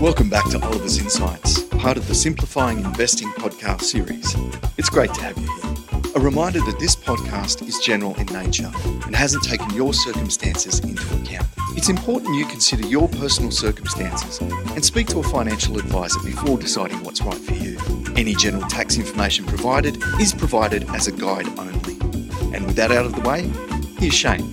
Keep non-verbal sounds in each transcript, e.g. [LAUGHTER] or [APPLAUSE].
Welcome back to Oliver's Insights, part of the Simplifying Investing podcast series. It's great to have you here. A reminder that this podcast is general in nature and hasn't taken your circumstances into account. It's important you consider your personal circumstances and speak to a financial advisor before deciding what's right for you. Any general tax information provided is provided as a guide only. And with that out of the way, here's Shane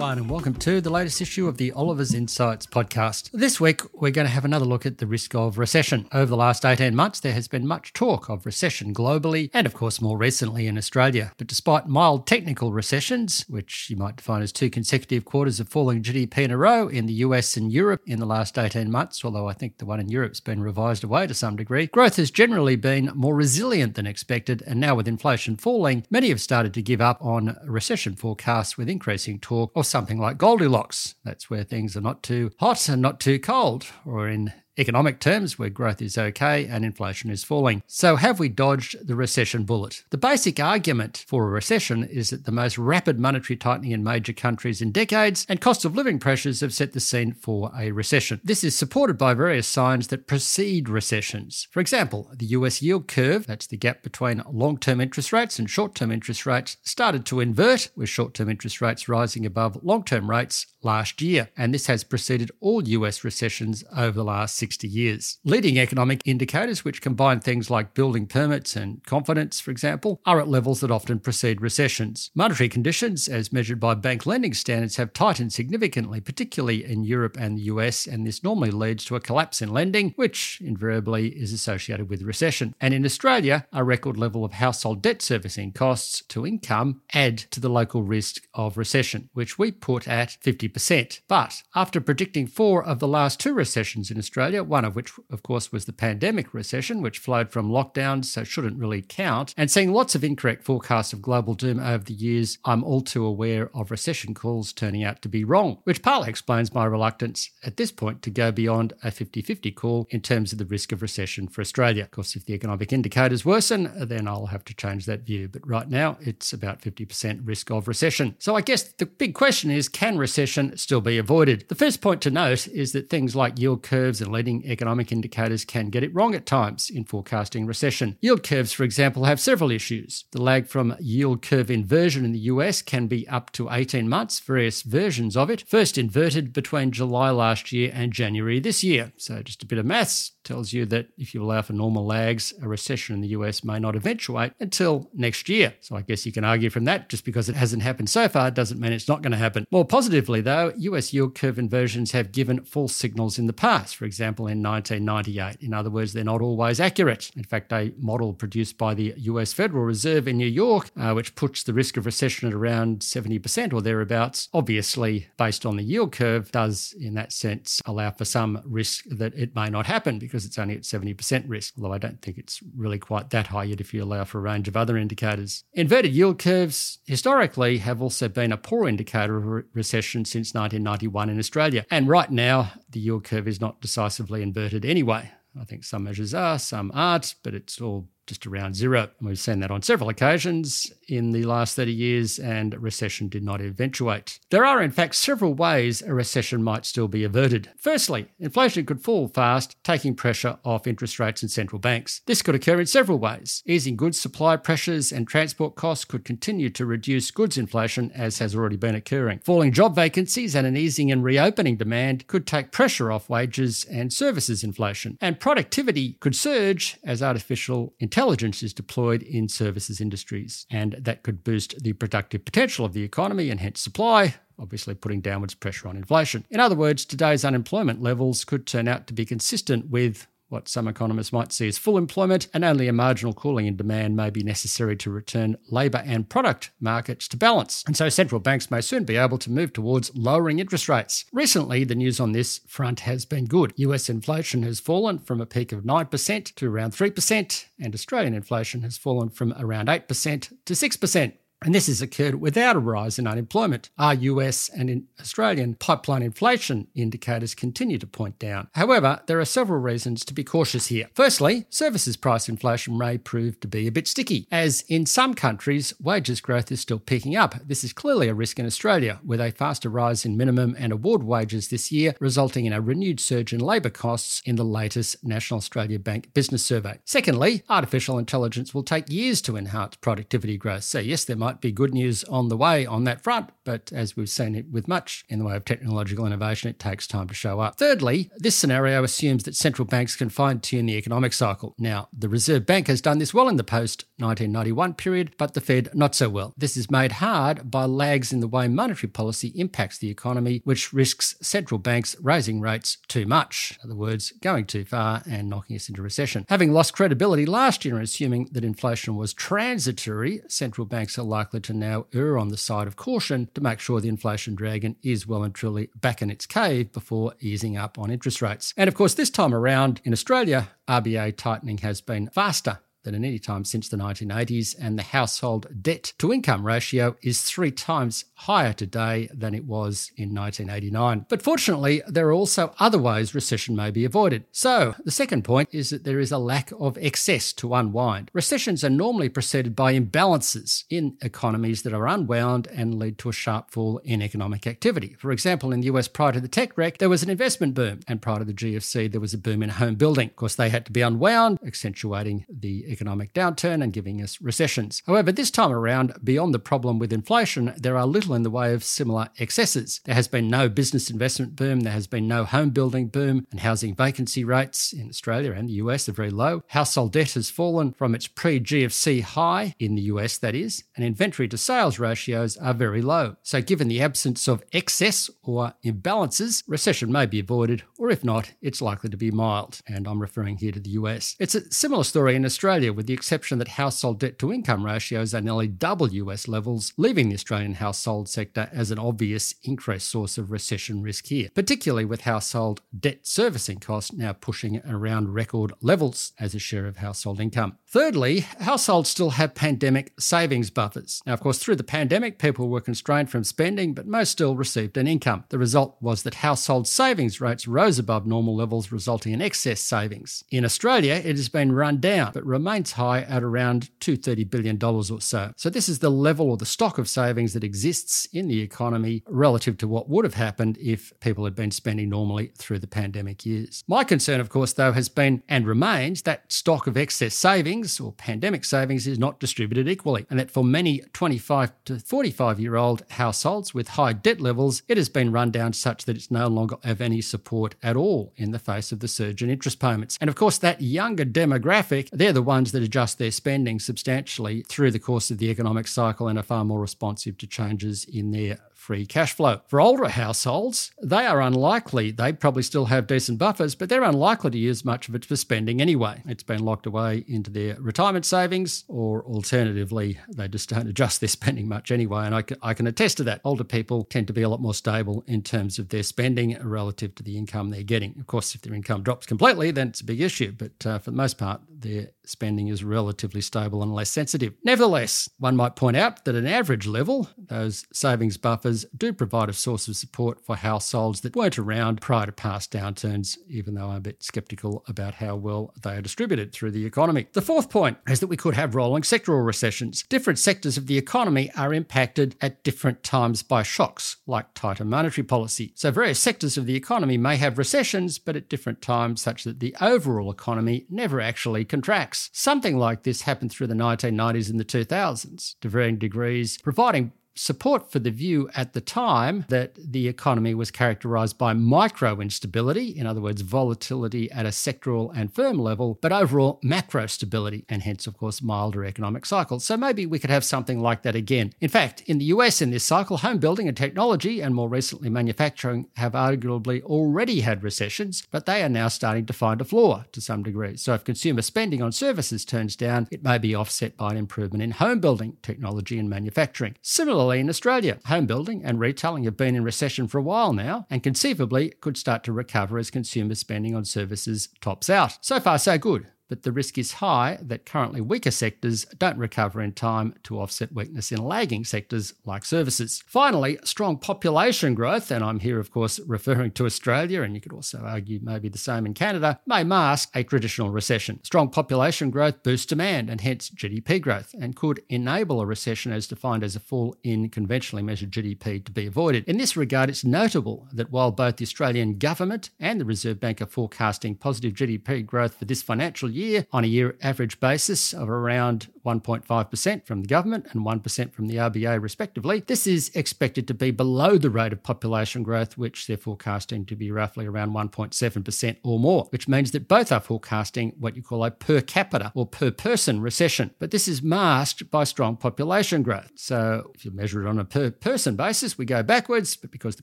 and welcome to the latest issue of the Oliver's Insights podcast. This week, we're going to have another look at the risk of recession. Over the last 18 months, there has been much talk of recession globally, and of course, more recently in Australia. But despite mild technical recessions, which you might define as two consecutive quarters of falling GDP in a row in the US and Europe in the last 18 months, although I think the one in Europe's been revised away to some degree, growth has generally been more resilient than expected. And now, with inflation falling, many have started to give up on recession forecasts with increasing talk of something like Goldilocks. That's where things are not too hot and not too cold, or in economic terms, where growth is okay and inflation is falling. So, have we dodged the recession bullet? The basic argument for a recession is that the most rapid monetary tightening in major countries in decades and cost of living pressures have set the scene for a recession. This is supported by various signs that precede recessions. For example, the US yield curve, that's the gap between long term interest rates and short term interest rates, started to invert, with short term interest rates rising above long term rates last year. And this has preceded all US recessions over the last 60 years. Leading economic indicators, which combine things like building permits and confidence, for example, are at levels that often precede recessions. Monetary conditions, as measured by bank lending standards, have tightened significantly, particularly in Europe and the US, and this normally leads to a collapse in lending, which invariably is associated with recession. And in Australia, a record level of household debt servicing costs to income add to the local risk of recession, which we put at 50%. But after predicting four of the last two recessions in Australia, One of which, of course, was the pandemic recession, which flowed from lockdowns, so shouldn't really count. And seeing lots of incorrect forecasts of global doom over the years, I'm all too aware of recession calls turning out to be wrong, which partly explains my reluctance at this point to go beyond a 50 50 call in terms of the risk of recession for Australia. Of course, if the economic indicators worsen, then I'll have to change that view. But right now, it's about 50% risk of recession. So I guess the big question is can recession still be avoided? The first point to note is that things like yield curves and leading economic indicators can get it wrong at times in forecasting recession. Yield curves, for example, have several issues. The lag from yield curve inversion in the US can be up to 18 months, various versions of it. First inverted between July last year and January this year. So just a bit of maths tells you that if you allow for normal lags, a recession in the US may not eventuate until next year. So I guess you can argue from that just because it hasn't happened so far doesn't mean it's not going to happen. More positively, though, US yield curve inversions have given false signals in the past. For example, example, in 1998. In other words, they're not always accurate. In fact, a model produced by the US Federal Reserve in New York, uh, which puts the risk of recession at around 70% or thereabouts, obviously based on the yield curve, does in that sense allow for some risk that it may not happen because it's only at 70% risk. Although I don't think it's really quite that high yet if you allow for a range of other indicators. Inverted yield curves historically have also been a poor indicator of recession since 1991 in Australia. And right now, the yield curve is not decisively inverted anyway. I think some measures are, some aren't, but it's all just around zero. And we've seen that on several occasions in the last 30 years, and recession did not eventuate. There are, in fact, several ways a recession might still be averted. Firstly, inflation could fall fast, taking pressure off interest rates and central banks. This could occur in several ways. Easing goods supply pressures and transport costs could continue to reduce goods inflation, as has already been occurring. Falling job vacancies and an easing and reopening demand could take pressure off wages and services inflation. And productivity could surge as artificial intelligence intelligence is deployed in services industries, and that could boost the productive potential of the economy and hence supply, obviously putting downwards pressure on inflation. In other words, today's unemployment levels could turn out to be consistent with what some economists might see as full employment, and only a marginal cooling in demand may be necessary to return labour and product markets to balance. And so central banks may soon be able to move towards lowering interest rates. Recently, the news on this front has been good. US inflation has fallen from a peak of 9% to around 3%, and Australian inflation has fallen from around 8% to 6%. And this has occurred without a rise in unemployment. Our US and in Australian pipeline inflation indicators continue to point down. However, there are several reasons to be cautious here. Firstly, services price inflation may prove to be a bit sticky, as in some countries, wages growth is still picking up. This is clearly a risk in Australia, with a faster rise in minimum and award wages this year, resulting in a renewed surge in labour costs in the latest National Australia Bank Business Survey. Secondly, artificial intelligence will take years to enhance productivity growth. So, yes, there might might be good news on the way on that front, but as we've seen it with much in the way of technological innovation, it takes time to show up. Thirdly, this scenario assumes that central banks can fine tune the economic cycle. Now, the Reserve Bank has done this well in the post 1991 period, but the Fed not so well. This is made hard by lags in the way monetary policy impacts the economy, which risks central banks raising rates too much. In other words, going too far and knocking us into recession. Having lost credibility last year assuming that inflation was transitory, central banks are likely to now err on the side of caution to make sure the inflation dragon is well and truly back in its cave before easing up on interest rates. And of course, this time around in Australia, RBA tightening has been faster than at any time since the 1980s, and the household debt to income ratio is three times higher today than it was in 1989. But fortunately, there are also other ways recession may be avoided. So, the second point is that there is a lack of excess to unwind. Recessions are normally preceded by imbalances in economies that are unwound and lead to a sharp fall in economic activity. For example, in the US prior to the tech wreck, there was an investment boom, and prior to the GFC, there was a boom in home building. Of course, they had to be unwound, accentuating the economic downturn and giving us recessions. However, this time around, beyond the problem with inflation, there are little in the way of similar excesses. There has been no business investment boom, there has been no home building boom, and housing vacancy rates in Australia and the US are very low. Household debt has fallen from its pre GFC high, in the US that is, and inventory to sales ratios are very low. So, given the absence of excess or imbalances, recession may be avoided, or if not, it's likely to be mild. And I'm referring here to the US. It's a similar story in Australia Australia, with the exception that household debt to income ratios are nearly double US levels, leaving the Australian household sector as an obvious increased source of recession risk here, particularly with household debt servicing costs now pushing around record levels as a share of household income. Thirdly, households still have pandemic savings buffers. Now, of course, through the pandemic, people were constrained from spending, but most still received an income. The result was that household savings rates rose above normal levels, resulting in excess savings. In Australia, it has been run down, but remains remains high at around $230 billion or so. So, this is the level or the stock of savings that exists in the economy relative to what would have happened if people had been spending normally through the pandemic years. My concern, of course, though, has been and remains that stock of excess savings or pandemic savings is not distributed equally, and that for many 25 to 45 year old households with high debt levels, it has been run down such that it's no longer of any support at all in the face of the surge in interest payments. And of course, that younger demographic, they're the ones that adjust their spending substantially through the course of the economic cycle and are far more responsive to changes in their free cash flow. For older households, they are unlikely, they probably still have decent buffers, but they're unlikely to use much of it for spending anyway. It's been locked away into their retirement savings, or alternatively, they just don't adjust their [LAUGHS] spending much anyway. And I can, I can attest to that. Older people tend to be a lot more stable in terms of their spending relative to the income they're getting. Of course, if their income drops completely, then it's a big issue, but uh, for the most part, their spending is relatively stable and less sensitive. Nevertheless, one might point out that at an average level, those savings buffers do provide a source of support for households that weren't around prior to past downturns, even though I'm a bit skeptical about how well they are distributed through the economy. The fourth point is that we could have rolling sectoral recessions. Different sectors of the economy are impacted at different times by shocks, like tighter monetary policy. So various sectors of the economy may have recessions, but at different times, such that the overall economy never actually contracts. Something like this happened through the 1990s and the 2000s to varying degrees, providing support for the view at the time that the economy was characterized by micro instability, in other words, volatility at a sectoral and firm level, but overall macro stability, and hence, of course, milder economic cycles. So maybe we could have something like that again. In fact, in the US in this cycle, home building and technology, and more recently manufacturing, have arguably already had recessions, but they are now starting to find a floor to some degree. So if consumer spending on services turns down, it may be offset by an improvement in home building, technology, and manufacturing. Similarly, Similarly, in Australia, home building and retailing have been in recession for a while now and conceivably could start to recover as consumer spending on services tops out. So far, so good. But the risk is high that currently weaker sectors don't recover in time to offset weakness in lagging sectors like services. Finally, strong population growth, and I'm here, of course, referring to Australia, and you could also argue maybe the same in Canada, may mask a traditional recession. Strong population growth boosts demand and hence GDP growth, and could enable a recession as defined as a fall in conventionally measured GDP to be avoided. In this regard, it's notable that while both the Australian government and the Reserve Bank are forecasting positive GDP growth for this financial year on a year average basis of around 1.5% from the government and 1% from the RBA, respectively. This is expected to be below the rate of population growth, which they're forecasting to be roughly around 1.7% or more, which means that both are forecasting what you call a per capita or per person recession. But this is masked by strong population growth. So if you measure it on a per person basis, we go backwards, but because the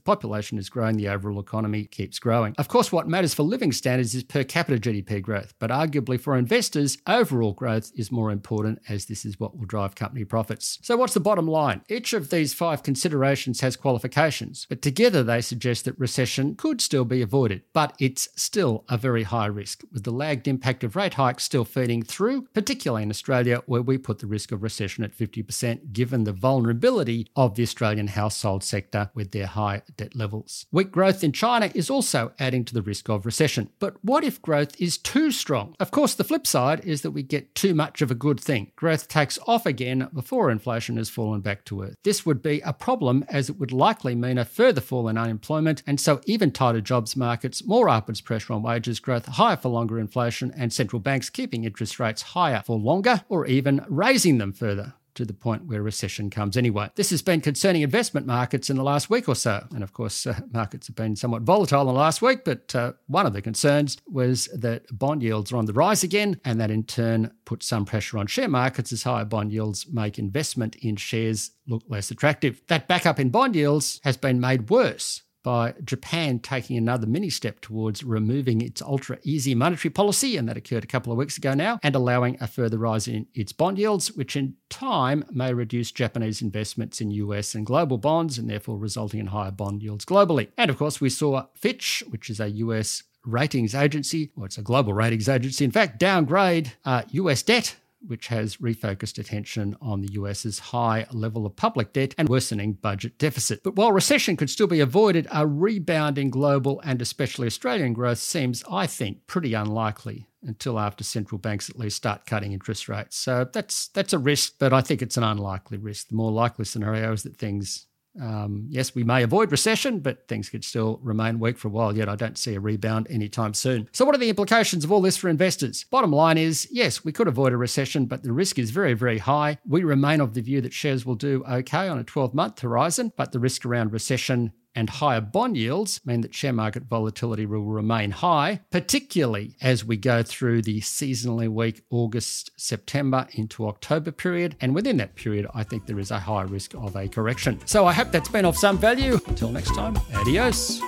population is growing, the overall economy keeps growing. Of course, what matters for living standards is per capita GDP growth, but arguably for investors, overall growth is more important as this is what will drive company profits. So, what's the bottom line? Each of these five considerations has qualifications, but together they suggest that recession could still be avoided, but it's still a very high risk, with the lagged impact of rate hikes still feeding through, particularly in Australia, where we put the risk of recession at 50%, given the vulnerability of the Australian household sector with their high debt levels. Weak growth in China is also adding to the risk of recession. But what if growth is too strong? Of course, the flip side is that we get too much of a good thing growth takes off again before inflation has fallen back to earth. This would be a problem as it would likely mean a further fall in unemployment, and so even tighter jobs markets, more upwards pressure on wages growth, higher for longer inflation, and central banks keeping interest rates higher for longer or even raising them further to the point where recession comes anyway. This has been concerning investment markets in the last week or so. And of course, uh, [LAUGHS] markets have been somewhat volatile in the last week, but uh, one of the concerns was that bond yields are on the rise again, and that in turn puts some pressure on share markets as higher bond yields make investment in shares look less attractive. That backup in bond yields has been made worse by Japan taking another mini step towards removing its ultra easy monetary policy, and that occurred a couple of weeks ago now, and allowing a further rise in its bond yields, which in time may reduce Japanese investments in US and global bonds, and therefore resulting in higher bond yields globally. And of course, we saw Fitch, which is a US ratings agency, or it's a global ratings agency, in fact, downgrade uh, US debt which has refocused attention on the US's high level of public debt and worsening budget deficit. But while recession could still be avoided, a rebound in global and especially Australian growth seems, I think, pretty unlikely until after central banks at least start cutting interest rates. So that's that's a risk, but I think it's an unlikely risk. The more likely scenario is that things um, yes, we may avoid recession, but things could still remain weak for a while yet. I don't see a rebound anytime soon. So, what are the implications of all this for investors? Bottom line is yes, we could avoid a recession, but the risk is very, very high. We remain of the view that shares will do okay on a 12 month horizon, but the risk around recession and higher bond yields mean that share market volatility will remain high, particularly as we go through the seasonally weak August, September into October period. And within that period, I think there is a high risk of a correction. So I hope that's been of some value. Until next time, adios.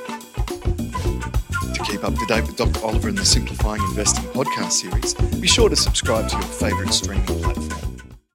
To keep up to date with Dr. Oliver and the Simplifying Investing podcast series, be sure to subscribe to your favourite streaming platform.